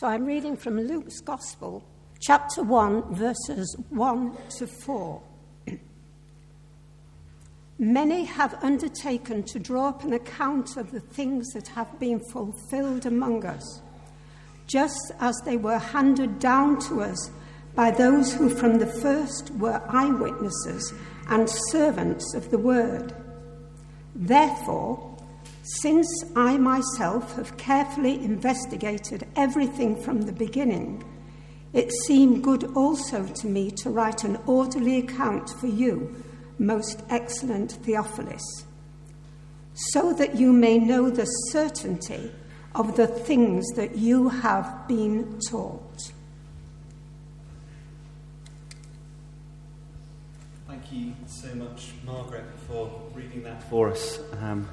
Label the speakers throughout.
Speaker 1: So I'm reading from Luke's Gospel, chapter 1, verses 1 to 4. Many have undertaken to draw up an account of the things that have been fulfilled among us, just as they were handed down to us by those who from the first were eyewitnesses and servants of the word. Therefore, since I myself have carefully investigated everything from the beginning, it seemed good also to me to write an orderly account for you, most excellent Theophilus, so that you may know the certainty of the things that you have been taught.
Speaker 2: Thank you so much, Margaret, for reading that for us. Um,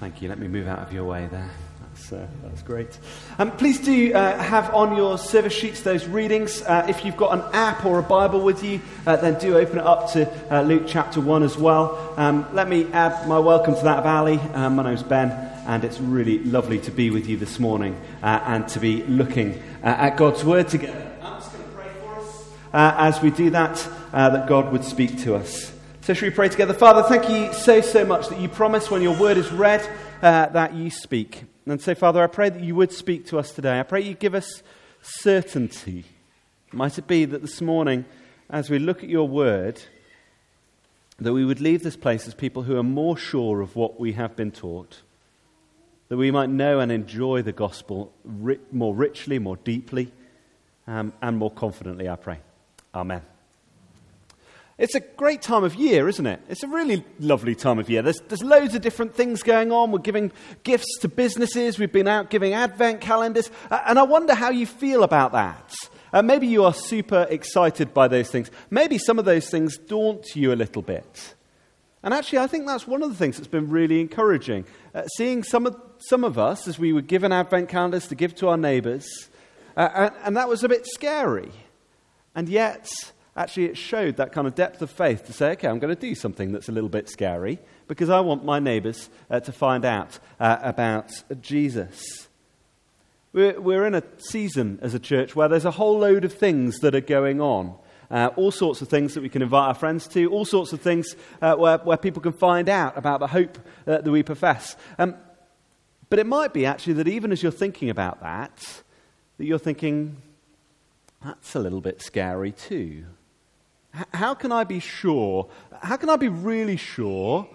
Speaker 2: thank you. Let me move out of your way there. That's, uh, that's great. Um, please do uh, have on your service sheets those readings. Uh, if you've got an app or a Bible with you, uh, then do open it up to uh, Luke chapter 1 as well. Um, let me add my welcome to that of Ali. Um, my name's Ben, and it's really lovely to be with you this morning uh, and to be looking at God's Word together. I'm just going to pray for us as we do that uh, that God would speak to us. So, should we pray together? Father, thank you so, so much that you promise when your word is read uh, that you speak. And so, Father, I pray that you would speak to us today. I pray you give us certainty. Might it be that this morning, as we look at your word, that we would leave this place as people who are more sure of what we have been taught, that we might know and enjoy the gospel ri- more richly, more deeply, um, and more confidently, I pray. Amen. It's a great time of year, isn't it? It's a really lovely time of year. There's, there's loads of different things going on. We're giving gifts to businesses. We've been out giving advent calendars. Uh, and I wonder how you feel about that. Uh, maybe you are super excited by those things. Maybe some of those things daunt you a little bit. And actually, I think that's one of the things that's been really encouraging. Uh, seeing some of, some of us, as we were given advent calendars to give to our neighbours, uh, and, and that was a bit scary. And yet, actually it showed that kind of depth of faith to say, okay, I'm going to do something that's a little bit scary because I want my neighbours uh, to find out uh, about Jesus. We're, we're in a season as a church where there's a whole load of things that are going on. Uh, all sorts of things that we can invite our friends to, all sorts of things uh, where, where people can find out about the hope uh, that we profess. Um, but it might be actually that even as you're thinking about that, that you're thinking, that's a little bit scary too how can I be sure? How can I be really sure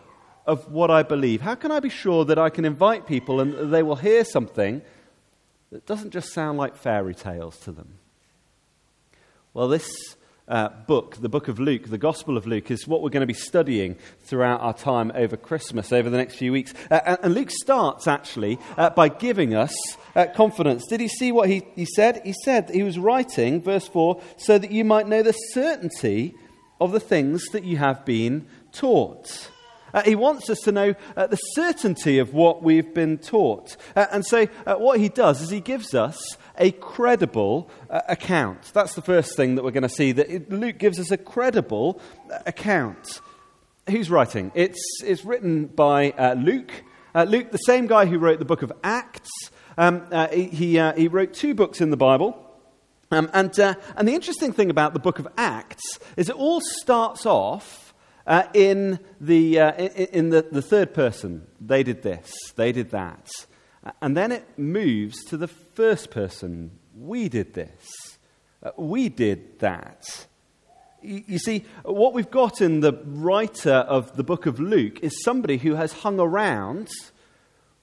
Speaker 2: of what I believe? How can I be sure that I can invite people and they will hear something that doesn't just sound like fairy tales to them? Well, this uh, book, the book of Luke, the Gospel of Luke, is what we're going to be studying throughout our time over Christmas, over the next few weeks. Uh, and Luke starts actually uh, by giving us uh, confidence. Did he see what he, he said? He said he was writing, verse 4, so that you might know the certainty of the things that you have been taught. Uh, he wants us to know uh, the certainty of what we've been taught. Uh, and so, uh, what he does is he gives us a credible uh, account. That's the first thing that we're going to see, that it, Luke gives us a credible uh, account. Who's writing? It's, it's written by Luke. Luke, the same guy who wrote the book of Acts, um, he, he, he, wrote two books in the Bible. Um, and, and the interesting thing about the book of Acts is it all starts off uh, in, the, uh, in, in the, the third person, they did this, they did that. And then it moves to the first person, we did this, uh, we did that. You, see, what we've got in the writer of the book of Luke is somebody who has hung around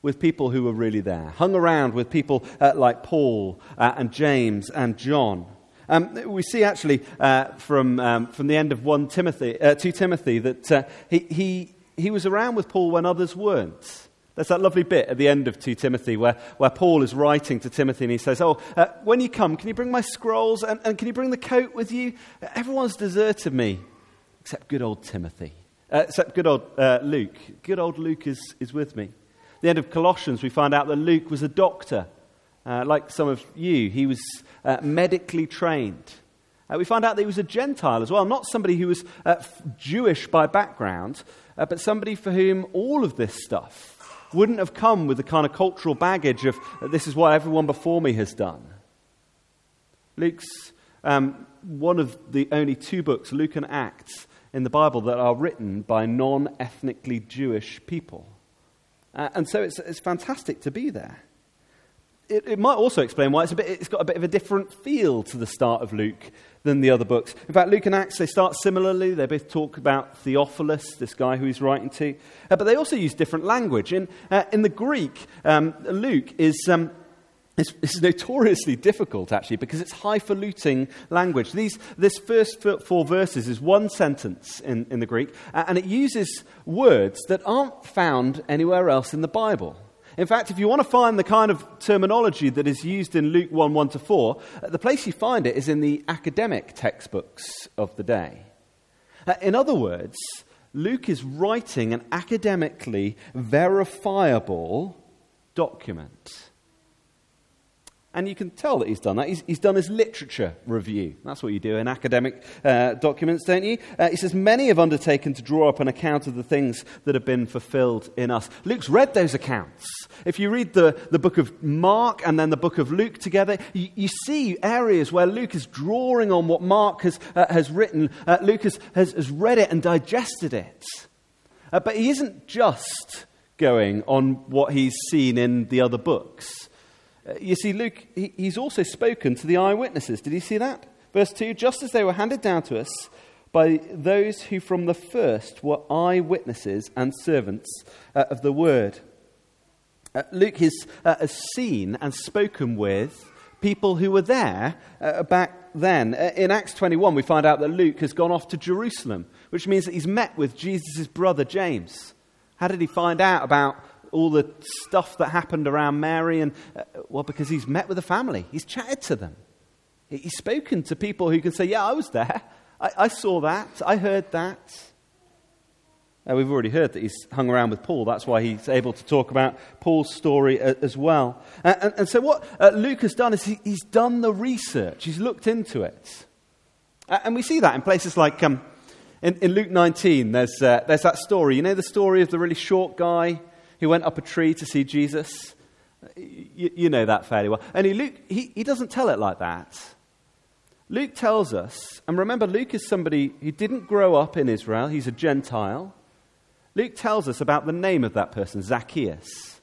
Speaker 2: with people who were really there, hung around with people uh, like Paul uh, and James and John. Um, we see actually uh, from, um, from the end of 1 Timothy, uh, 2 Timothy that uh, he, he, he was around with Paul when others weren't. There's that lovely bit at the end of 2 Timothy where, where Paul is writing to Timothy and he says, Oh, uh, when you come, can you bring my scrolls and, and, can you bring the coat with you? Everyone's deserted me except good old Timothy, uh, except good old uh, Luke. Good old Luke is, is with me. At the end of Colossians, we find out that Luke was a doctor. Uh, like some of you, he was uh, medically trained. We find out that he was a Gentile as well, not somebody who was Jewish by background, but somebody for whom all of this stuff wouldn't have come with the kind of cultural baggage of this is what everyone before me has done. Luke's um, one of the only two books, Luke and Acts, in the Bible that are written by non ethnically Jewish people. Uh, and so it's, it's fantastic to be there. It, it, might also explain why it's, a bit, it's got a bit of a different feel to the start of Luke than the other books. In fact, Luke and Acts, they start similarly. They both talk about Theophilus, this guy who he's writing to. Uh, but they also use different language. In, uh, in the Greek, um, Luke is. Um, it's, notoriously difficult, actually, because it's highfalutin language. These, this first four verses is one sentence in, in the Greek, and it uses words that aren't found anywhere else in the Bible. In fact, if you want to find the kind of terminology that is used in Luke 1 1 to 4, uh, the place you find it is in the academic textbooks of the day. Uh, in other words, Luke is writing an academically verifiable document. And you can tell that he's done that. He's, he's done his literature review. That's what you do in academic uh, documents, don't you? Uh, he says, Many have undertaken to draw up an account of the things that have been fulfilled in us. Luke's read those accounts. If you read the, the book of Mark and then the book of Luke together, you, you see areas where Luke is drawing on what Mark has, uh, has written. Uh, Luke has, has, has, read it and digested it. Uh, but he isn't just going on what he's seen in the other books. You see, Luke, he, he's also spoken to the eyewitnesses. Did you see that? Verse 2 Just as they were handed down to us by those who from the first were eyewitnesses and servants uh, of the word. Uh, Luke has, uh, has, seen and spoken with people who were there uh, back then. Uh, in Acts 21, we find out that Luke has gone off to Jerusalem, which means that he's met with Jesus' brother James. How did he find out about all the stuff that happened around Mary? And, uh, well, because he's met with the family, he's chatted to them. He's spoken to people who can say, Yeah, I was there. I, I saw that. I heard that. We've already heard that he's hung around with Paul. That's why he's able to talk about Paul's story uh, as well. And, and, so, what uh, Luke has done is he, he's done the research, he's looked into it. And we see that in places like um, in, in, Luke 19, there's, uh, there's that story. You know the story of the really short guy he went up a tree to see Jesus. You, you know that fairly well. Only Luke, he, he doesn't tell it like that. Luke tells us, and remember, Luke is somebody who didn't grow up in Israel, he's a Gentile. Luke tells us about the name of that person, Zacchaeus.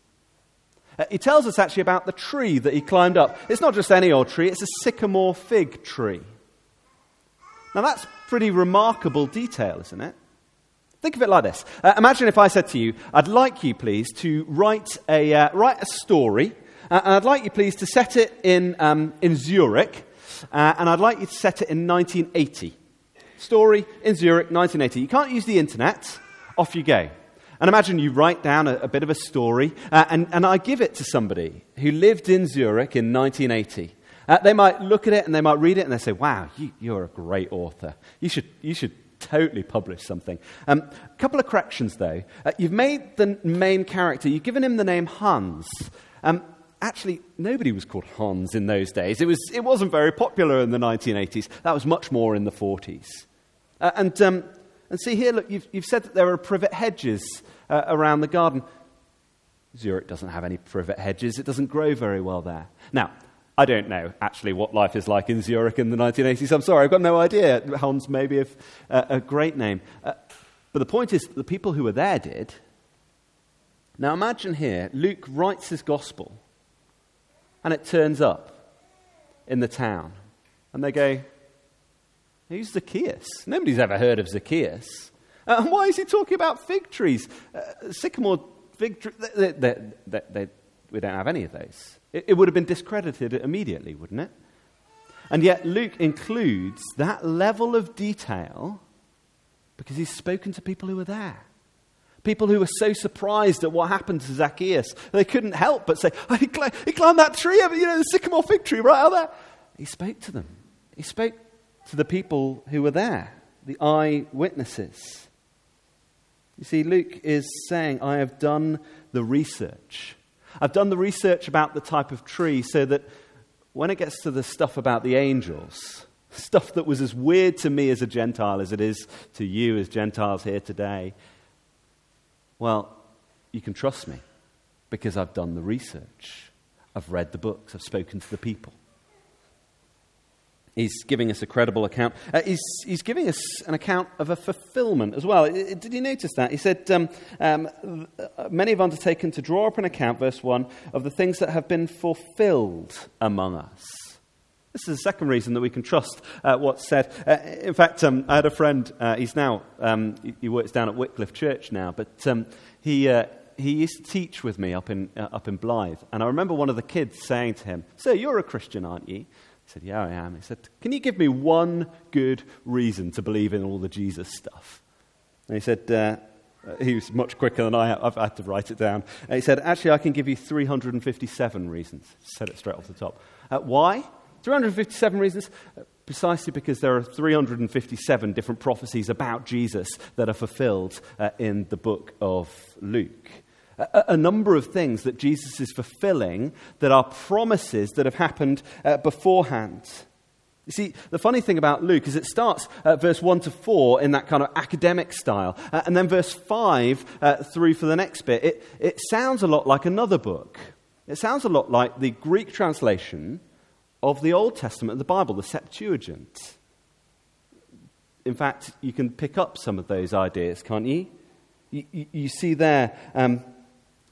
Speaker 2: Uh, he tells us actually about the tree that he climbed up. It's not just any old tree, it's a sycamore fig tree. Now, that's pretty remarkable detail, isn't it? Think of it like this. Uh, imagine if I said to you, I'd like you, please, to write a, uh, write a story, uh, and I'd like you, please, to set it in, um, in Zurich, uh, and I'd like you to set it in 1980. Story in Zurich, 1980. You can't use the internet. Off you go. And imagine you write down a, a bit of a story, uh, and, and I give it to somebody who lived in Zurich in 1980. Uh, they might look at it and they might read it and they say, Wow, you, are a great author. You should, you should totally publish something. A um, couple of corrections, though. Uh, you've made the main character, you've given him the name Hans. Um, actually, nobody was called Hans in those days. It, was, it wasn't very popular in the 1980s. That was much more in the 40s. Uh, and, um, and see here, look, you've, you've, said that there are privet hedges uh, around the garden. Zurich doesn't have any privet hedges, it doesn't grow very well there. Now, I don't know actually what life is like in Zurich in the 1980s. I'm sorry, I've got no idea. Hans may be a, a great name. Uh, but the point is, the people who were there did. Now imagine here, Luke writes his gospel, and it turns up in the town. And they go, Who's Zacchaeus? Nobody's ever heard of Zacchaeus. Uh, and why is he talking about fig trees? Uh, sycamore fig trees? They, they, they, we don't have any of those. It, it would have been discredited immediately, wouldn't it? And yet, Luke includes that level of detail because he's spoken to people who were there. People who were so surprised at what happened to Zacchaeus, they couldn't help but say, oh, he, climbed, he, climbed, that tree, you know, the sycamore fig tree right out there. He spoke to them. He spoke to the people who were there, the eyewitnesses. You see, Luke is saying, I have done the research. I've done the research about the type of tree so that when it gets to the stuff about the angels, stuff that was as weird to me as a Gentile as it is to you as Gentiles here today, well, you can trust me because I've done the research. I've read the books, I've spoken to the people. He's giving us a credible account. Uh, he's, he's giving us an account of a fulfillment as well. Did you notice that? He said, um, um, Many have undertaken to draw up an account, verse 1, of the things that have been fulfilled among us. This is the second reason that we can trust uh, what's said. Uh, in fact, um, I had a friend, uh, he's now, um, he works down at Wycliffe Church now, but um, he, uh, he used to teach with me up in, up in Blyth. And I remember one of the kids saying to him, Sir, you're a Christian, aren't you? He said, Yeah, I am. He said, Can you give me one good reason to believe in all the Jesus stuff? And he said, uh, he was much quicker than I. I've had to write it down. And he said, Actually, I can give you 357 reasons. Said it straight off the top. Uh, why? 357 reasons? Uh, precisely because there are 357 different prophecies about Jesus that are fulfilled uh, in the book of Luke a, a, number of things that Jesus is fulfilling that are promises that have happened uh, beforehand. You see, the funny thing about Luke is it starts at verse 1 to 4 in that kind of academic style, uh, and then verse 5 uh, through for the next bit. It, it sounds a lot like another book. It sounds a lot like the Greek translation of the Old Testament of the Bible, the Septuagint. In fact, you can pick up some of those ideas, can't you? You, you, you see there um,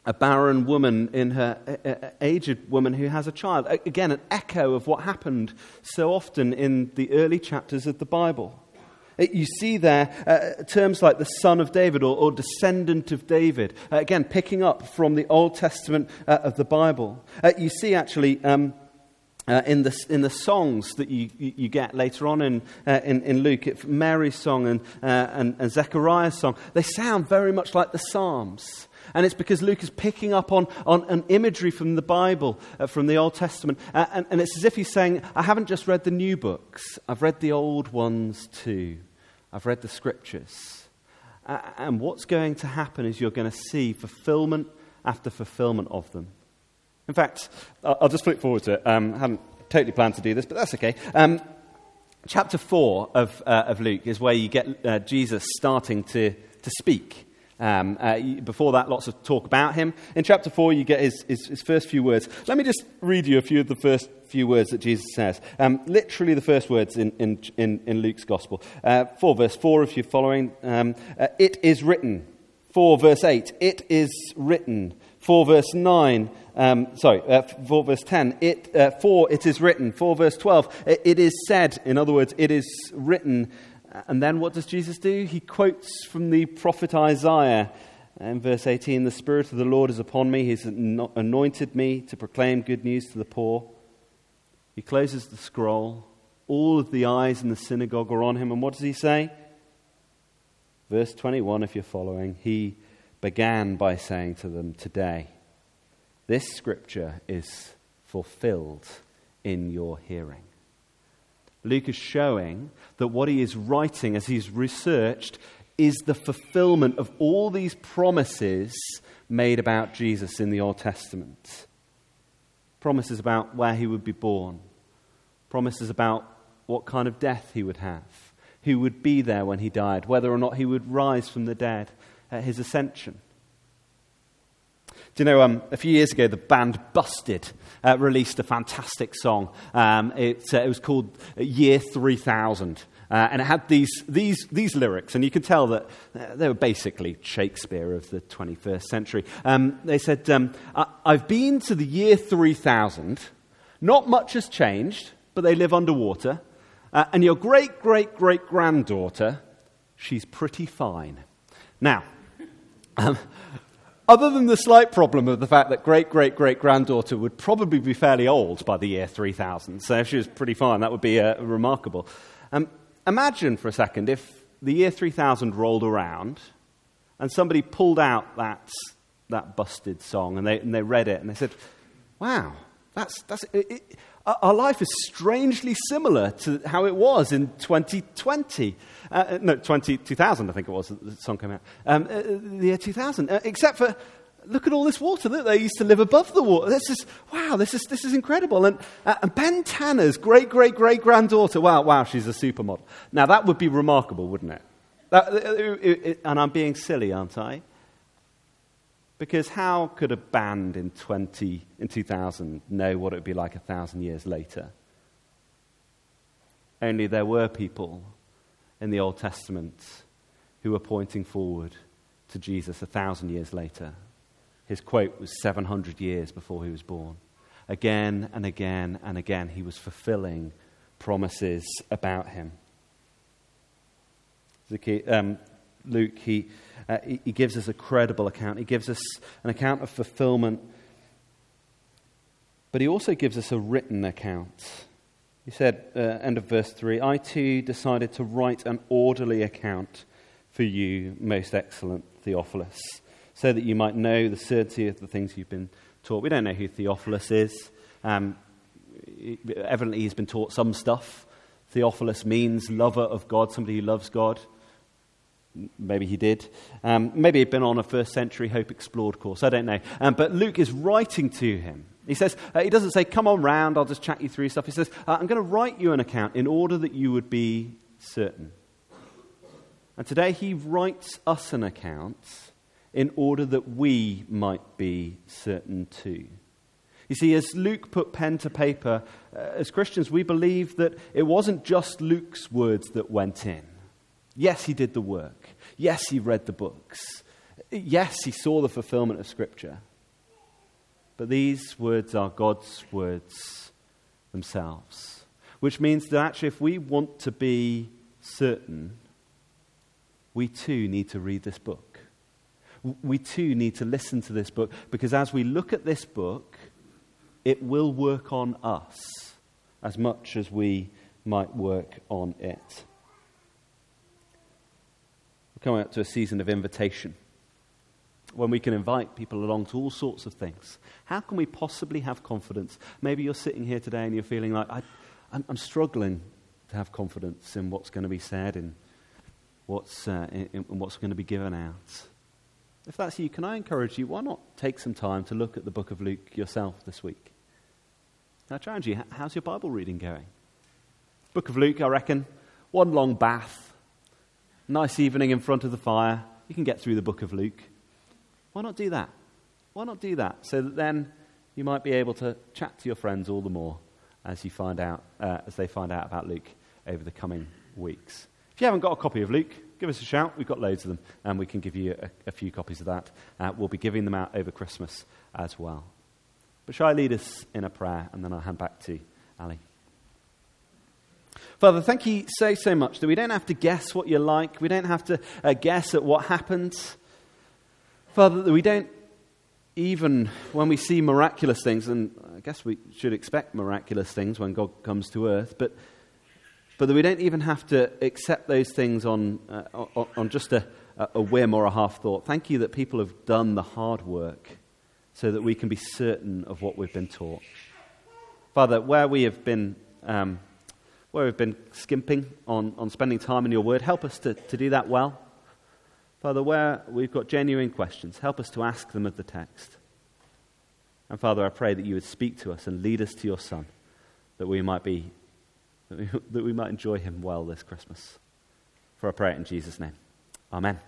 Speaker 2: a barren woman in her aged woman who has a child. Again an echo of what happened so often in the early chapters of the bible. You see there uh, terms like the son of david or, or descendant of david uh, again picking up from the old testament uh, of the bible. Uh, you see actually um, uh, in, the, in the songs that you, you get later on in, uh, in, in, Luke, Mary's song and, and, and Zechariah's song, they sound very much like the Psalms. And it's because Luke is picking up on, on an imagery from the Bible, uh, from the Old Testament. Uh, and, and it's as if he's saying, I haven't just read the new books, I've read the old ones too. I've read the scriptures. Uh, and what's going to happen is you're going to see fulfillment after fulfillment of them. In fact, I'll just flip forward to it. Um, I hadn't totally planned to do this, but that's okay. Um, chapter 4 of, uh, of Luke is where you get uh, Jesus starting to, to speak. Um, uh, before that, lots of talk about him. In chapter 4, you get his, his, his, first few words. Let me just read you a few of the first few words that Jesus says. Um, literally, the first words in, in, in, in Luke's gospel. Uh, 4, verse 4, if you're following. Um, uh, it is written. 4, verse 8. It is written. 4, verse 9. Um, sorry, uh, 4 verse 10. It, uh, 4, it is written. 4 verse 12. It, it is said. In other words, it is written. And then what does Jesus do? He quotes from the prophet Isaiah uh, in verse 18 The Spirit of the Lord is upon me, He's anointed me to proclaim good news to the poor. He closes the scroll. All of the eyes in the synagogue are on him. And what does he say? Verse 21, if you're following, he began by saying to them, Today, this scripture is fulfilled in your hearing. Luke is showing that what he is writing as he's researched is the fulfillment of all these promises made about Jesus in the Old Testament. Promises about where he would be born, promises about what kind of death he would have, who would be there when he died, whether or not he would rise from the dead at his ascension. Do you know, um, a few years ago, the band Busted uh, released a fantastic song. Um, it, uh, it, was called Year 3000. Uh, and it had these, these, these lyrics, and you could tell that uh, they were basically Shakespeare of the 21st century. Um, they said, um, I've been to the year 3000. Not much has changed, but they live underwater. Uh, and your great, great, great granddaughter, she's pretty fine. Now, um, other than the slight problem of the fact that great great great granddaughter would probably be fairly old by the year 3000, so if she was pretty fine, that would be uh, remarkable. Um, imagine for a second if the year 3000 rolled around and somebody pulled out that, that busted song and they, and they read it and they said, wow, that's, that's, it, it, our life is strangely similar to how it was in 2020. Uh, uh, no, 20, 2000, I think it was, the song came out. Um, uh, the year 2000. Uh, except for, look at all this water. Look, they used to live above the water. This is, wow, this is, this is incredible. And, uh, and Ben Tanner's great, great, great granddaughter, wow, wow, she's a supermodel. Now, that would be remarkable, wouldn't it? That, it, it, and I'm being silly, aren't I? Because how could a band in, 20, in 2000 know what it would be like a thousand years later? only there were people in the Old Testament who were pointing forward to Jesus a thousand years later. His quote was 700 years before he was born. Again and again and again, he was fulfilling promises about him. Um, Luke, he, uh, he gives us a credible account. He gives us an account of fulfillment, but he also gives us a written account. He said, uh, end of verse 3 I too decided to write an orderly account for you, most excellent Theophilus, so that you might know the certainty of the things you've been taught. We don't know who Theophilus is. Um, evidently, he's been taught some stuff. Theophilus means lover of God, somebody who loves God. Maybe he did. Um, maybe he'd been on a first century Hope Explored course. I don't know. Um, but Luke is writing to him. He says, uh, he doesn't say, come on round, I'll just chat you through stuff. He says, uh, I'm going to write you an account in order that you would be certain. And today he writes us an account in order that we might be certain too. You see, as Luke put pen to paper, uh, as Christians, we believe that it wasn't just Luke's words that went in. Yes, he did the work. Yes, he read the books. Yes, he saw the fulfillment of Scripture. But these words are God's words themselves, which means that actually, if we want to be certain, we too need to read this book. We too need to listen to this book because as we look at this book, it will work on us as much as we might work on it coming up to a season of invitation when we can invite people along to all sorts of things. How can we possibly have confidence? Maybe you're sitting here today and you're feeling like, I, am struggling to have confidence in what's going to be said and what's, uh, in, in what's going to be given out. If that's you, can I encourage you, why not take some time to look at the book of Luke yourself this week? Can I challenge you, how's your Bible reading going? Book of Luke, I reckon, one long bath nice evening in front of the fire, you can get through the book of Luke. Why not do that? Why not do that? So that then you might be able to chat to your friends all the more as, you find out, uh, as they find out about Luke over the coming weeks. If you haven't got a copy of Luke, give us a shout. We've got loads of them, and we can give you a, a few copies of that. Uh, we'll be giving them out over Christmas as well. But shall I lead us in a prayer, and then I'll hand back to Ali. Father, thank you so, so much that we don't have to guess what you're like. We don't have to uh, guess at what happens. Father, that we don't even, when we see miraculous things, and I guess we should expect miraculous things when God comes to earth, but, but that we don't even have to accept those things on, uh, on, on, just a, a whim or a half thought. Thank you that people have done the hard work so that we can be certain of what we've been taught. Father, where we have been. Um, where we've been skimping on, on spending time in your word. Help us to, to do that well. Father, where we've got genuine questions, help us to ask them of the text. And Father, I pray that you would speak to us and lead us to your Son, that we might be, that we, that we might enjoy him well this Christmas. For I pray it in Jesus' name. Amen.